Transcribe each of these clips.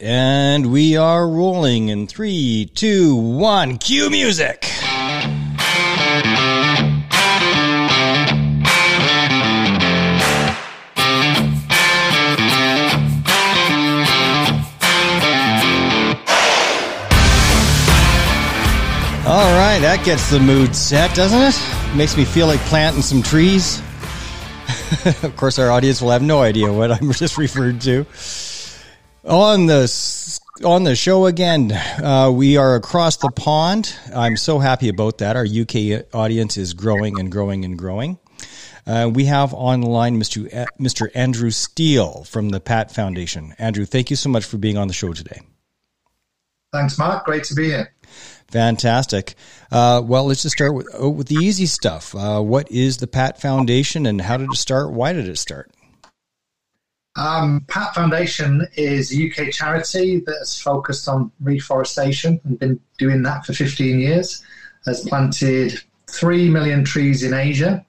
And we are rolling in three, two, one. Cue music. All right, that gets the mood set, doesn't it? Makes me feel like planting some trees. of course, our audience will have no idea what I'm just referred to. On the on the show again, uh, we are across the pond. I'm so happy about that. Our UK audience is growing and growing and growing. Uh, we have online Mr. Mr. Andrew Steele from the PATT Foundation. Andrew, thank you so much for being on the show today. Thanks, Mark. Great to be here. Fantastic. Uh, well, let's just start with, oh, with the easy stuff. Uh, what is the PATT Foundation and how did it start? Why did it start? Um, Pat Foundation is a UK charity that has focused on reforestation and been doing that for 15 years. Has planted 3 million trees in Asia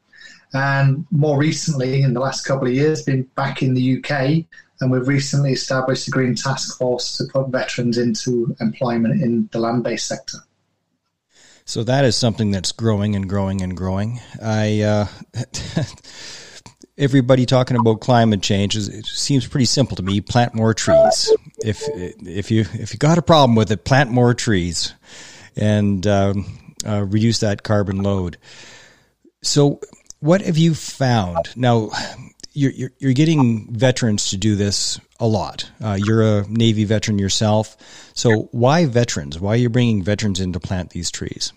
and more recently, in the last couple of years, been back in the UK and we've recently established a Green Task Force to put veterans into employment in the land based sector. So that is something that's growing and growing and growing. I. Uh, everybody talking about climate change is, it seems pretty simple to me. Plant more trees. If if you if you got a problem with it, plant more trees, and um, uh, reduce that carbon load. So, what have you found now? You're, you're, you're getting veterans to do this a lot. Uh, you're a Navy veteran yourself, so why veterans? Why are you bringing veterans in to plant these trees?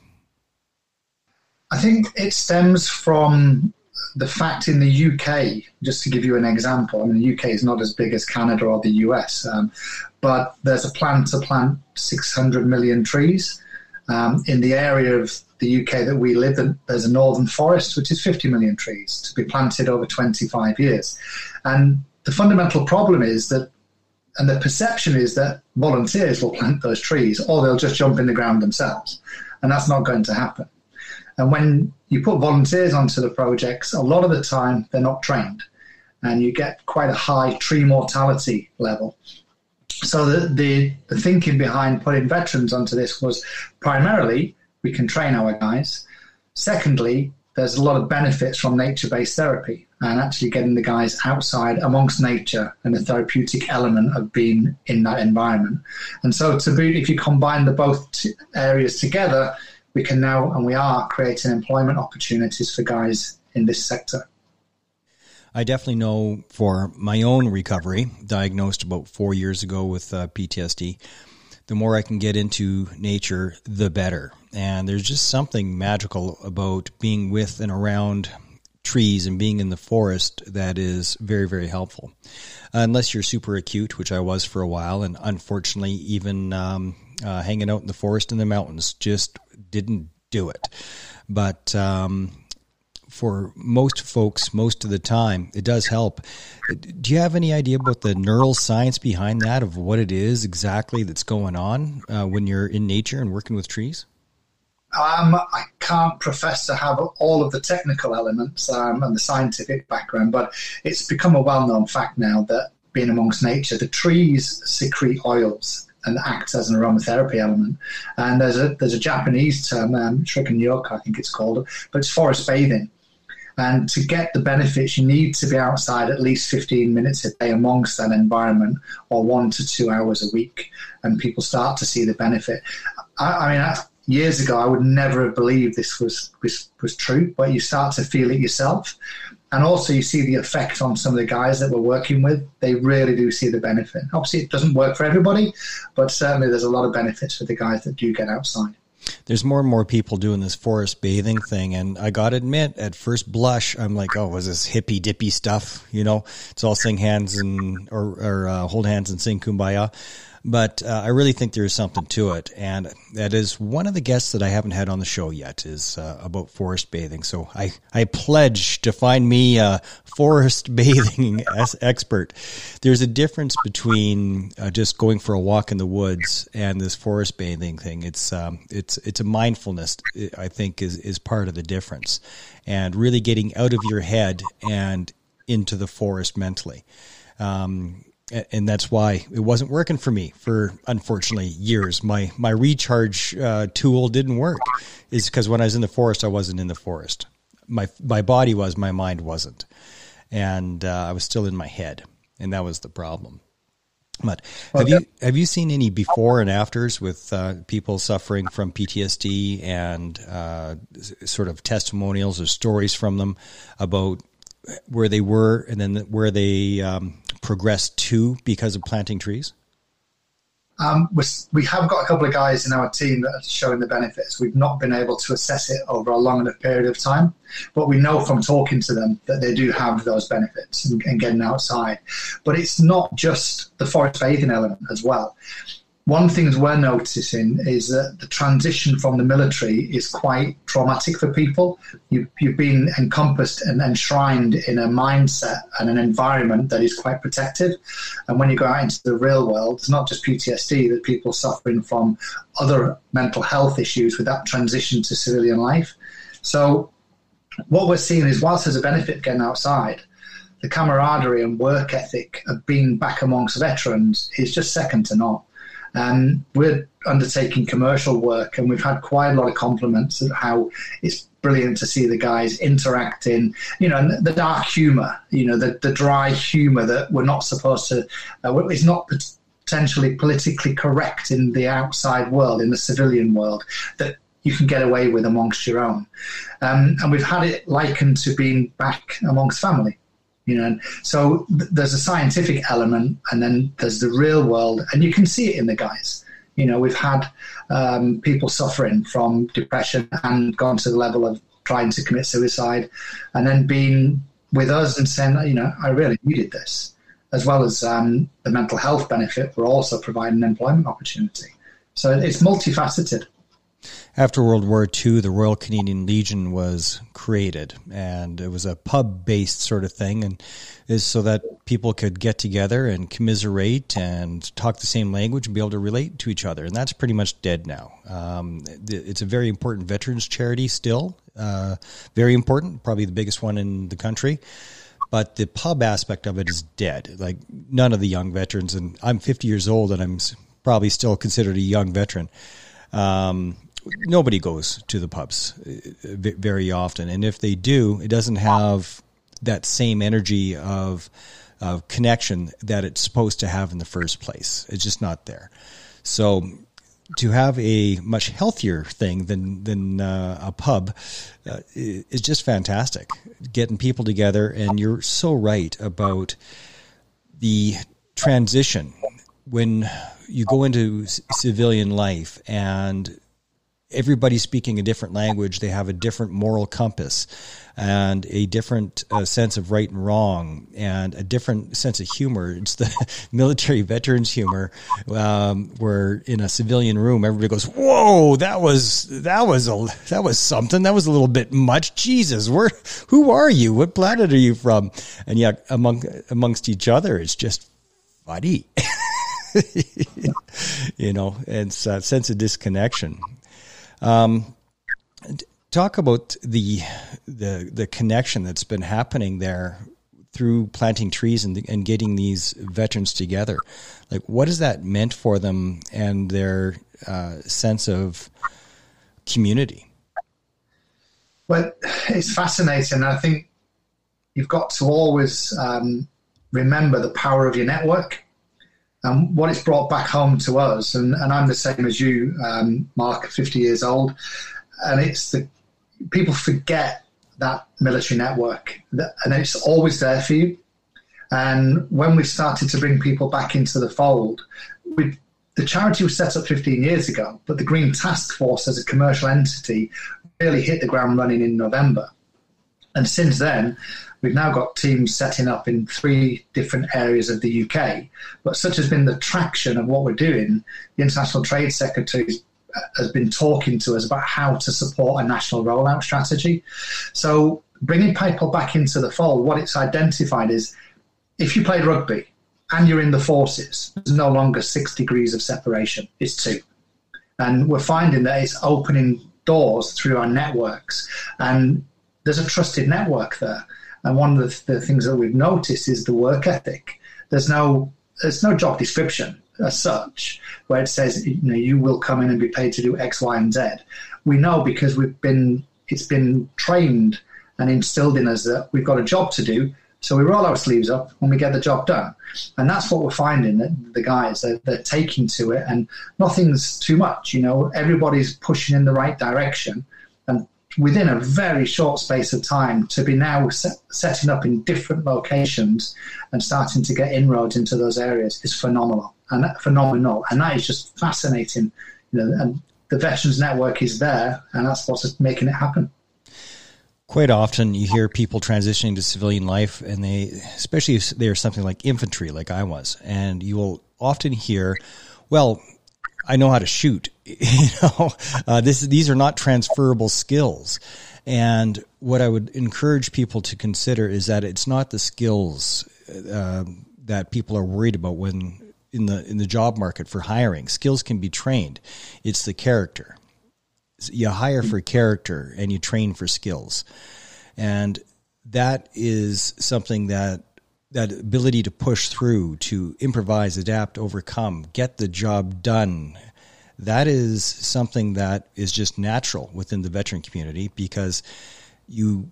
I think it stems from the fact in the UK, just to give you an example, I mean, the UK is not as big as Canada or the US, um, but there's a plan to plant 600 million trees. Um, in the area of the UK that we live in, there's a northern forest, which is 50 million trees to be planted over 25 years. And the fundamental problem is that, and the perception is that volunteers will plant those trees or they'll just jump in the ground themselves. And that's not going to happen. And when you put volunteers onto the projects, a lot of the time they're not trained and you get quite a high tree mortality level. So the, the, the thinking behind putting veterans onto this was primarily we can train our guys. Secondly, there's a lot of benefits from nature based therapy and actually getting the guys outside amongst nature and the therapeutic element of being in that environment. And so, to be, if you combine the both areas together, we can now and we are creating employment opportunities for guys in this sector. I definitely know for my own recovery, diagnosed about four years ago with uh, PTSD, the more I can get into nature, the better. And there's just something magical about being with and around trees and being in the forest that is very, very helpful. Uh, unless you're super acute, which I was for a while, and unfortunately, even um, uh, hanging out in the forest in the mountains just didn't do it. But um, for most folks, most of the time, it does help. Do you have any idea about the neural science behind that of what it is exactly that's going on uh, when you're in nature and working with trees? Um, I can't profess to have all of the technical elements um, and the scientific background, but it's become a well known fact now that being amongst nature, the trees secrete oils and acts as an aromatherapy element. And there's a there's a Japanese term, um, yoka, I think it's called, but it's forest bathing. And to get the benefits, you need to be outside at least 15 minutes a day amongst that environment, or one to two hours a week, and people start to see the benefit. I, I mean, I, years ago, I would never have believed this was, was was true, but you start to feel it yourself and also you see the effect on some of the guys that we're working with. They really do see the benefit. Obviously, it doesn't work for everybody, but certainly there's a lot of benefits for the guys that do get outside. there's more and more people doing this forest bathing thing. And I got to admit, at first blush, I'm like, oh, was this hippy dippy stuff? You know, it's all sing hands and, or, or uh, hold hands and sing kumbaya. But uh, I really think there is something to it, and that is one of the guests that I haven't had on the show yet is uh, about forest bathing. So I I pledge to find me a forest bathing expert. There's a difference between uh, just going for a walk in the woods and this forest bathing thing. It's um, it's it's a mindfulness. I think is is part of the difference, and really getting out of your head and into the forest mentally. Um, and that's why it wasn't working for me for unfortunately years. My my recharge uh, tool didn't work, is because when I was in the forest, I wasn't in the forest. My my body was, my mind wasn't, and uh, I was still in my head, and that was the problem. But have you have you seen any before and afters with uh, people suffering from PTSD and uh, sort of testimonials or stories from them about where they were and then where they um, progressed to because of planting trees? Um, we have got a couple of guys in our team that are showing the benefits. We've not been able to assess it over a long enough period of time, but we know from talking to them that they do have those benefits and, and getting outside. But it's not just the forest bathing element as well one thing we're noticing is that the transition from the military is quite traumatic for people. You've, you've been encompassed and enshrined in a mindset and an environment that is quite protective. And when you go out into the real world, it's not just PTSD that people are suffering from other mental health issues with that transition to civilian life. So, what we're seeing is, whilst there's a benefit getting outside, the camaraderie and work ethic of being back amongst veterans is just second to none. Um, we're undertaking commercial work, and we've had quite a lot of compliments of how it's brilliant to see the guys interacting. You know, the dark humour, you know, the, the dry humour that we're not supposed to. Uh, is not potentially politically correct in the outside world, in the civilian world, that you can get away with amongst your own. Um, and we've had it likened to being back amongst family you know so th- there's a scientific element and then there's the real world and you can see it in the guys. You know we've had um, people suffering from depression and gone to the level of trying to commit suicide and then being with us and saying you know i really needed this as well as um, the mental health benefit we're also providing employment opportunity. So it's multifaceted after World War II, the Royal Canadian Legion was created, and it was a pub-based sort of thing, and is so that people could get together and commiserate and talk the same language and be able to relate to each other. And that's pretty much dead now. Um, it's a very important veterans charity still, uh, very important, probably the biggest one in the country. But the pub aspect of it is dead. Like none of the young veterans, and I'm 50 years old, and I'm probably still considered a young veteran. Um, nobody goes to the pubs uh, very often, and if they do, it doesn't have that same energy of of connection that it's supposed to have in the first place. It's just not there. So to have a much healthier thing than than uh, a pub uh, is just fantastic. Getting people together, and you're so right about the transition when you go into civilian life and everybody's speaking a different language. They have a different moral compass and a different uh, sense of right and wrong and a different sense of humor. It's the military veterans humor um, where in a civilian room, everybody goes, whoa, that was, that was a, that was something. That was a little bit much. Jesus, where, who are you? What planet are you from? And yet among, amongst each other, it's just funny. you know, it's a sense of disconnection. Um, talk about the the the connection that's been happening there through planting trees and, and getting these veterans together. Like, what has that meant for them and their uh, sense of community? Well, it's fascinating. I think you've got to always um, remember the power of your network and what it's brought back home to us, and, and I'm the same as you, um, Mark, 50 years old, and it's the people forget that military network, and it's always there for you. And when we started to bring people back into the fold, we the charity was set up 15 years ago, but the Green Task Force as a commercial entity really hit the ground running in November. And since then, we've now got teams setting up in three different areas of the UK. But such has been the traction of what we're doing, the International Trade Secretary has uh, been talking to us about how to support a national rollout strategy. So bringing people back into the fold, what it's identified is if you played rugby and you're in the forces, there's no longer six degrees of separation, it's two. And we're finding that it's opening doors through our networks. And there's a trusted network there. And one of the, things that we've noticed is the work ethic. There's no there's no job description as such where it says you know you will come in and be paid to do X, Y, and Z. We know because we've been it's been trained and instilled in us that we've got a job to do. So we roll our sleeves up and we get the job done. And that's what we're finding that the guys, they're, they're taking to it and nothing's too much. You know, everybody's pushing in the right direction. Within a very short space of time to be now set, setting up in different locations and starting to get inroads into those areas is phenomenal and phenomenal. And that is just fascinating. You know, and the Veterans Network is there and that's what's making it happen quite often you hear people transitioning to civilian life and they especially if they're something like infantry like i was and you will often hear well i know how to shoot you know? Uh, this these are not transferable skills. And what i would encourage people to consider is that it's not the skills uh, that people are worried about when in the in the job market for hiring. Skills can be trained. It's the character. You hire for character and you train for skills. And that is something that that ability to push through, to improvise, adapt, overcome, get the job done. That is something that is just natural within the veteran community because you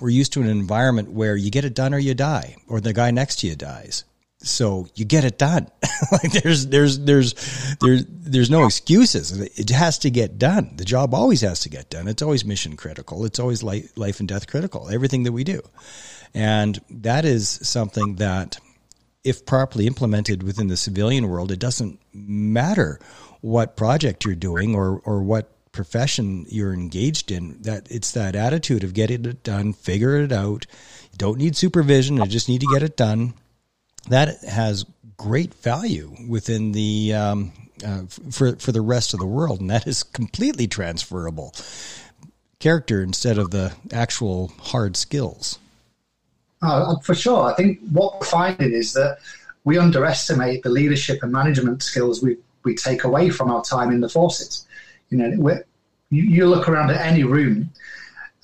we're used to an environment where you get it done or you die, or the guy next to you dies so you get it done. like there's there's there's there's there's no excuses. It has to get done. The job always has to get done. It's always mission critical. It's always life, life and death critical. Everything that we do, and that is something that, if properly implemented within the civilian world, it doesn't matter what project you're doing or or what profession you're engaged in. That it's that attitude of getting it done, figure it out. You don't need supervision. You just need to get it done that has great value within the um, uh, for for the rest of the world, and that is completely transferable character instead of the actual hard skills. Uh, for sure, I think what we're finding is that we underestimate the leadership and management skills we we take away from our time in the forces. You know, you, you look around at any room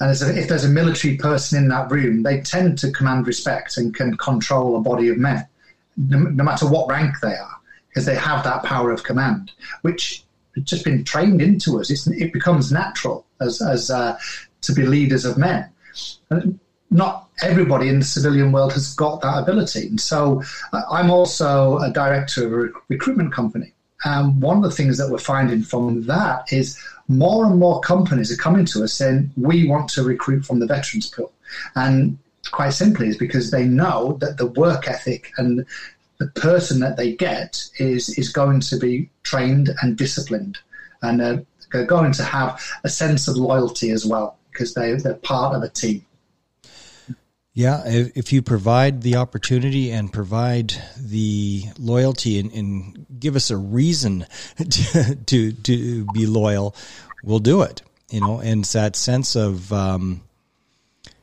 and if there's a military person in that room, they tend to command respect and can control a body of men, no, no matter what rank they are, because they have that power of command, which has just been trained into us. It's, it becomes natural as, as uh, to be leaders of men. Not everybody in the civilian world has got that ability. And so uh, I'm also a director of a rec- recruitment company. And one of the things that we're finding from that is more and more companies are coming to us saying, we want to recruit from the veterans pool. And quite simply is because they know that the work ethic and the person that they get is, is going to be trained and disciplined. And uh, they're going to have a sense of loyalty as well because they, they're part of a team. Yeah, if you provide the opportunity and provide the loyalty and, and give us a reason to, to, to be loyal, we'll do it. You know, and it's that sense of um,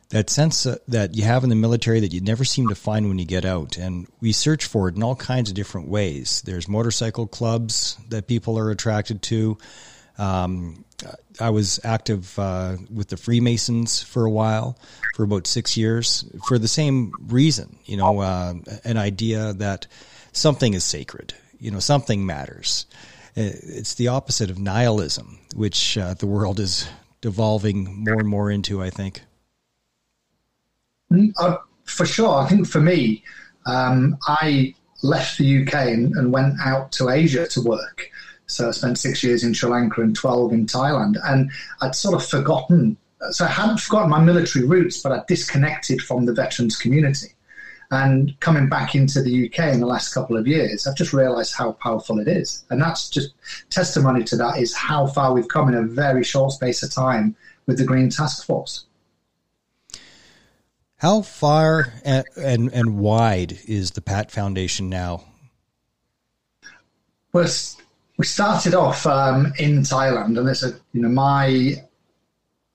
that sense that you have in the military that you never seem to find when you get out. And we search for it in all kinds of different ways. There's motorcycle clubs that people are attracted to. Um, I was active uh, with the Freemasons for a while, for about six years, for the same reason. You know, uh, an idea that something is sacred. You know, something matters. Uh, it's the opposite of nihilism, which uh, the world is devolving more and more into. I think. Uh, for sure, I think for me, um, I left the UK and, and went out to Asia to work. So I spent six years in Sri Lanka and 12 in Thailand. And I'd sort of forgotten, so I hadn't forgotten my military roots, but I'd disconnected from the veterans community. And coming back into the UK in the last couple of years, I've just realised how powerful it is. And that's just testimony to that is how far we've come in a very short space of time with the Green Task Force. How far and, and, and wide is the PATT Foundation now? Well, we started off um, in Thailand, and there's a you know my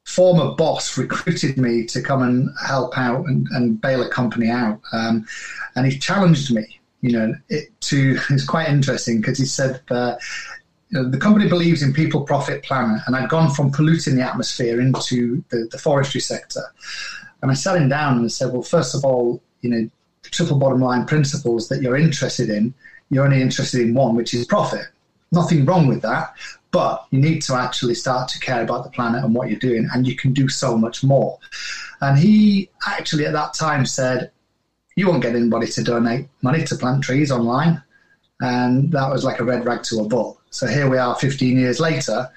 former boss recruited me to come and help out and, and bail a company out, um, and he challenged me. You know, it to it's quite interesting because he said that you know, the company believes in people, profit, planet, and I'd gone from polluting the atmosphere into the, the forestry sector. And I sat him down and said, well, first of all, you know, triple bottom line principles that you're interested in, you're only interested in one, which is profit. Nothing wrong with that, but you need to actually start to care about the planet and what you're doing, and you can do so much more. And he actually at that time said, You won't get anybody to donate money to plant trees online. And that was like a red rag to a bull. So here we are 15 years later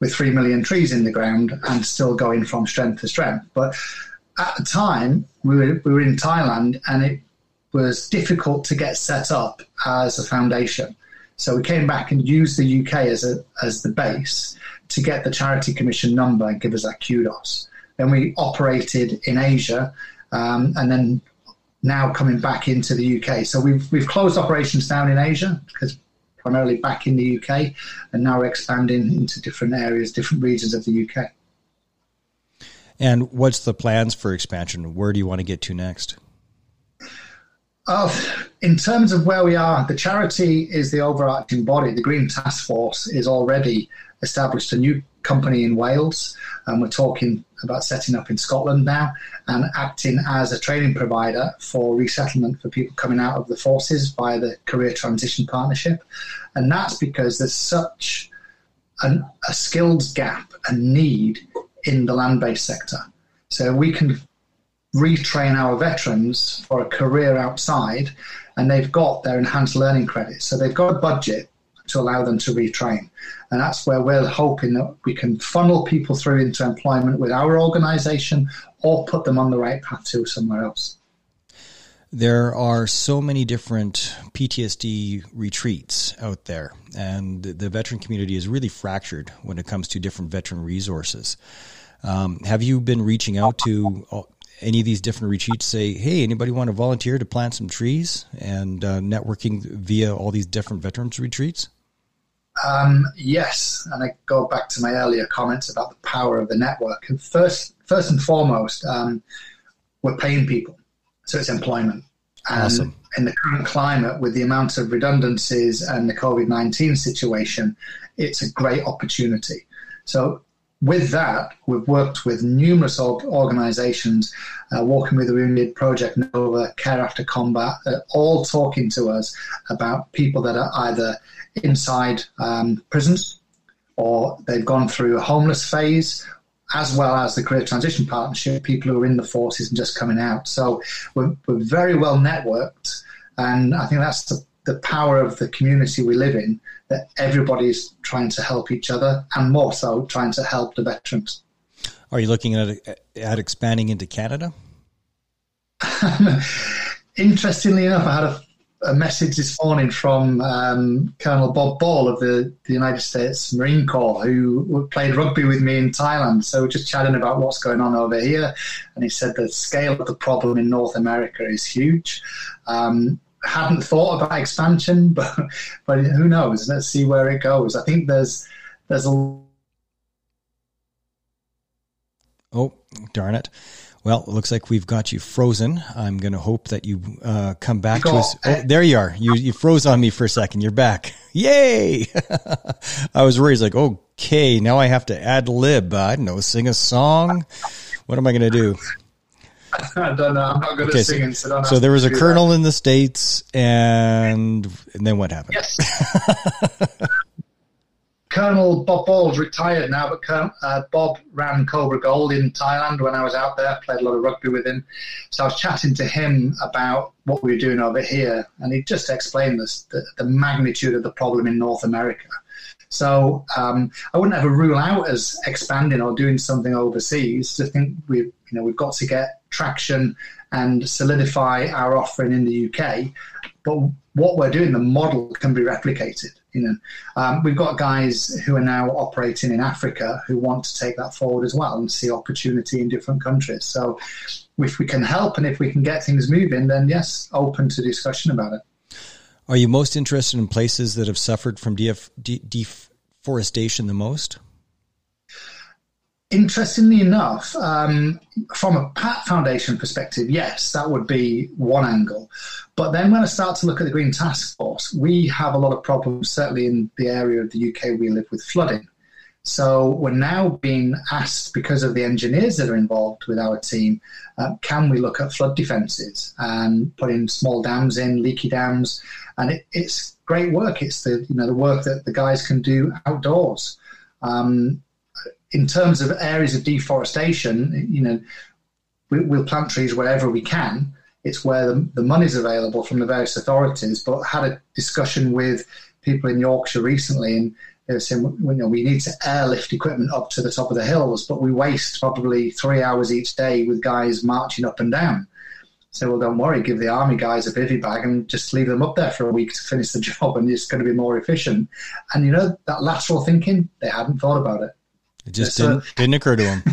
with 3 million trees in the ground and still going from strength to strength. But at the time, we were, we were in Thailand and it was difficult to get set up as a foundation. So we came back and used the UK as, a, as the base to get the Charity Commission number and give us that kudos. Then we operated in Asia um, and then now coming back into the UK. So we've, we've closed operations down in Asia because primarily back in the UK and now we're expanding into different areas, different regions of the UK. And what's the plans for expansion? Where do you want to get to next? Uh, in terms of where we are, the charity is the overarching body. The Green Task Force is already established a new company in Wales, and we're talking about setting up in Scotland now and acting as a training provider for resettlement for people coming out of the forces via the Career Transition Partnership. And that's because there's such an, a skills gap and need in the land based sector. So we can retrain our veterans for a career outside, and they've got their enhanced learning credits. So they've got a budget to allow them to retrain. And that's where we're hoping that we can funnel people through into employment with our organization or put them on the right path to somewhere else. There are so many different PTSD retreats out there, and the veteran community is really fractured when it comes to different veteran resources. Um, have you been reaching out to any of these different retreats? Say, hey, anybody want to volunteer to plant some trees and uh, networking via all these different veterans retreats? Um, yes, and I go back to my earlier comments about the power of the network. First, first and foremost, um, we're paying people so it's employment. And awesome. in the current climate, with the amount of redundancies and the COVID 19 situation, it's a great opportunity. So, with that, we've worked with numerous organizations, uh, Walking with the Wounded, Project Nova, Care After Combat, uh, all talking to us about people that are either inside um, prisons or they've gone through a homeless phase as well as the Career Transition Partnership, people who are in the forces and just coming out. So we're, we're very well networked, and I think that's the, the power of the community we live in, that everybody's trying to help each other, and more so trying to help the veterans. Are you looking at, at expanding into Canada? Interestingly enough, I had a a message this morning from um, Colonel Bob Ball of the, the, United States Marine Corps, who played rugby with me in Thailand. So we're just chatting about what's going on over here, and he said the scale of the problem in North America is huge. Um, hadn't thought about expansion, but but who knows? Let's see where it goes. I think there's there's a. Oh, darn it. Well, it looks like we've got you frozen. I'm going to hope that you uh, come back to us. Oh, there you are. You you froze on me for a second. You're back. Yay! I was worried. Like, okay, now I have to ad lib. I don't know, sing a song. What am I going to do? I don't know. I'm not good okay, at singing, so, so, so there was a colonel that. in the states, and and then what happened? Yes. Colonel Bob Ball's retired now, but uh, Bob ran Cobra Gold in Thailand when I was out there. Played a lot of rugby with him, so I was chatting to him about what we were doing over here, and he just explained this the, the magnitude of the problem in North America. So um, I wouldn't ever rule out as expanding or doing something overseas. I think we, you know, we've got to get traction and solidify our offering in the UK. But what we're doing, the model can be replicated. You know, um, we've got guys who are now operating in Africa who want to take that forward as well and see opportunity in different countries. So, if we can help and if we can get things moving, then yes, open to discussion about it. Are you most interested in places that have suffered from de- deforestation the most? Interestingly enough, um, from a PATT Foundation perspective, yes, that would be one angle. But then when I start to look at the Green Task Force, we have a lot of problems, certainly in the area of the UK we live with flooding. So we're now being asked, because of the engineers that are involved with our team, uh, can we look at flood defences and putting small dams in, leaky dams, and it, it's great work. It's the you know the work that the guys can do outdoors. Um, in terms of areas of deforestation, you know, we, will plant trees wherever we can. It's where the, the money's available from the various authorities. But I had a discussion with people in Yorkshire recently, and they were saying, you know, we need to airlift equipment up to the top of the hills, but we waste probably three hours each day with guys marching up and down. So, well, don't worry, give the army guys a bivy bag and just leave them up there for a week to finish the job, and it's going to be more efficient. And you know, that lateral thinking, they hadn't thought about it. It just so, didn't, didn't occur to him.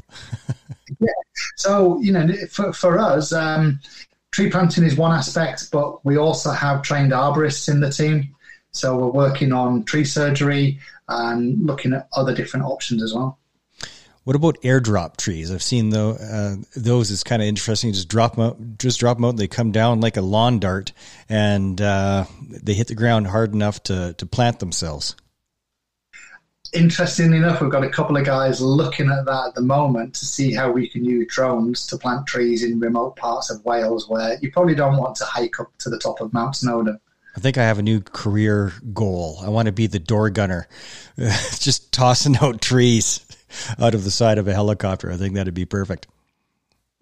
yeah. So, you know, for, for us, um, tree planting is one aspect, but we also have trained arborists in the team. So we're working on tree surgery and looking at other different options as well. What about airdrop trees? I've seen though uh, those is kind of interesting. Just drop them out, just drop them out. And they come down like a lawn dart, and uh, they hit the ground hard enough to to plant themselves interestingly enough, we've got a couple of guys looking at that at the moment to see how we can use drones to plant trees in remote parts of Wales where you probably don't want to hike up to the top of Mount Snowdon. I think I have a new career goal. I want to be the door gunner, just tossing out trees out of the side of a helicopter. I think that'd be perfect.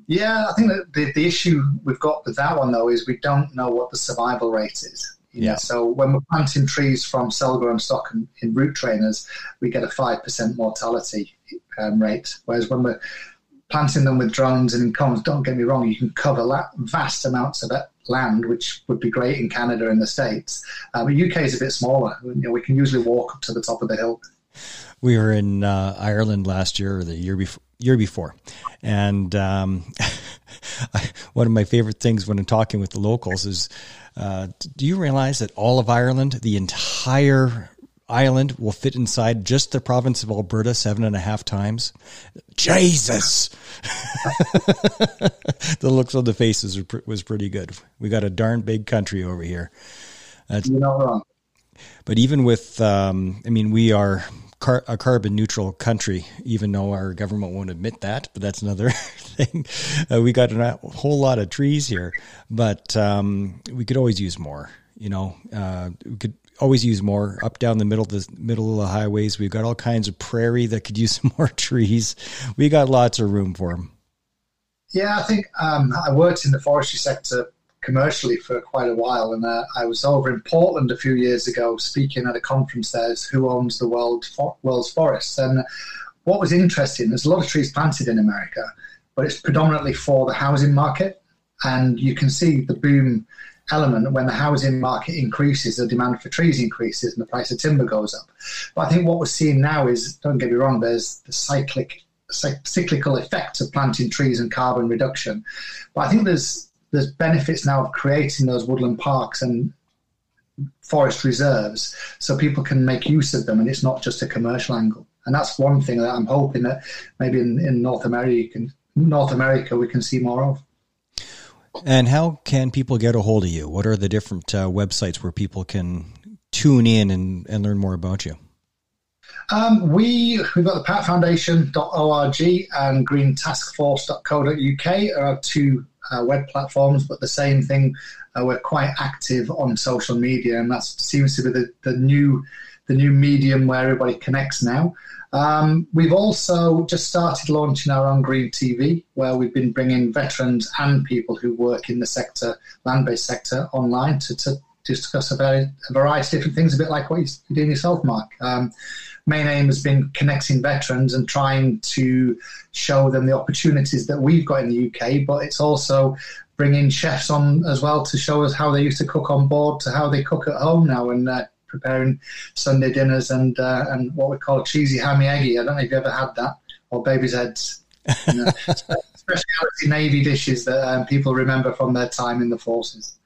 Yeah, I think that the, the issue we've got with that one though is we don't know what the survival rate is. Yeah. Know, so when we're planting trees from cell grown stock in, in, root trainers, we get a five percent mortality um, rate. Whereas when we're planting them with drones and in cones, don't get me wrong, you can cover la- vast amounts of land, which would be great in Canada and the States. Uh, but UK is a bit smaller. You know, we can usually walk up to the top of the hill. We were in uh, Ireland last year or the year before. Year before, and um, one of my favorite things when I'm talking with the locals is uh, do you realize that all of Ireland, the entire island, will fit inside just the province of Alberta seven and a half times? Jesus! the looks on the faces was pretty good. We got a darn big country over here. That's, You're not wrong. But even with, um, I mean, we are car- a carbon neutral country, even though our government won't admit that. But that's another thing. Uh, we got a whole lot of trees here, but um, we could always use more. You know, uh, we could always use more up down the middle of the middle of the highways. We've got all kinds of prairie that could use some more trees. We got lots of room for them. Yeah, I think um, I worked in the forestry sector commercially for quite a while. And uh, I was over in Portland a few years ago speaking at a conference there, Who Owns the World for- World's Forests? And what was interesting, there's a lot of trees planted in America, but it's predominantly for the housing market. And you can see the boom element when the housing market increases, the demand for trees increases and the price of timber goes up. But I think what we're seeing now is, don't get me wrong, there's the cyclic cyclical effect of planting trees and carbon reduction. But I think there's there's benefits now of creating those woodland parks and forest reserves so people can make use of them and it's not just a commercial angle. And that's one thing that I'm hoping that maybe in, in North America, North America, we can see more of. And how can people get a hold of you? What are the different uh, websites where people can tune in and, and learn more about you? Um, we, we've got the patfoundation.org and greentaskforce.co.uk are our two uh, web platforms, but the same thing. Uh, we're quite active on social media, and that seems to be the, the new the new medium where everybody connects now. Um, we've also just started launching our own Green TV, where we've been bringing veterans and people who work in the sector, land-based sector, online to, to discuss a, variety of different things, a bit like what you're doing yourself, Mark. Um, main aim has been connecting veterans and trying to show them the opportunities that we've got in the UK, but it's also bringing chefs on as well to show us how they used to cook on board to how they cook at home now and uh, preparing Sunday dinners and uh, and what we call cheesy hammy eggy. I don't know if you ever had that or baby's heads. You know, specialty Navy dishes that um, people remember from their time in the forces.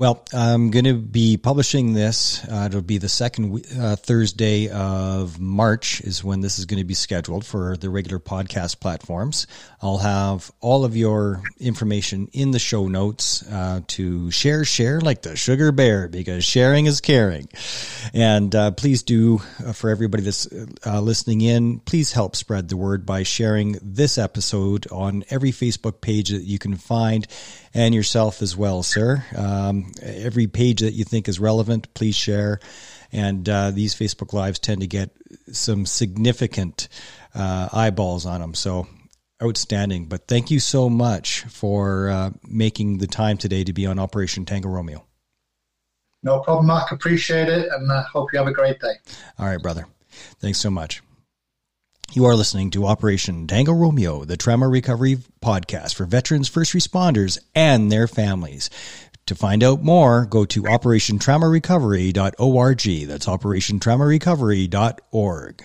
Well, I'm going to be publishing this. Uh, it'll be the second uh, Thursday of March is when this is going to be scheduled for the regular podcast platforms. I'll have all of your information in the show notes uh, to share, share like the sugar bear because sharing is caring. And uh, please do, uh, for everybody that's uh, listening in, please help spread the word by sharing this episode on every Facebook page that you can find and yourself as well, sir. Um, every page that you think is relevant, please share. And uh, these Facebook Lives tend to get some significant uh, eyeballs on them. So outstanding. But thank you so much for uh, making the time today to be on Operation Tango Romeo. No problem, Mark. Appreciate it, and uh, hope you have a great day. All right, brother. Thanks so much. You are listening to Operation Tango Romeo, the trauma recovery podcast for veterans, first responders, and their families. To find out more, go to operationtraumarecovery.org. That's operationtraumarecovery.org.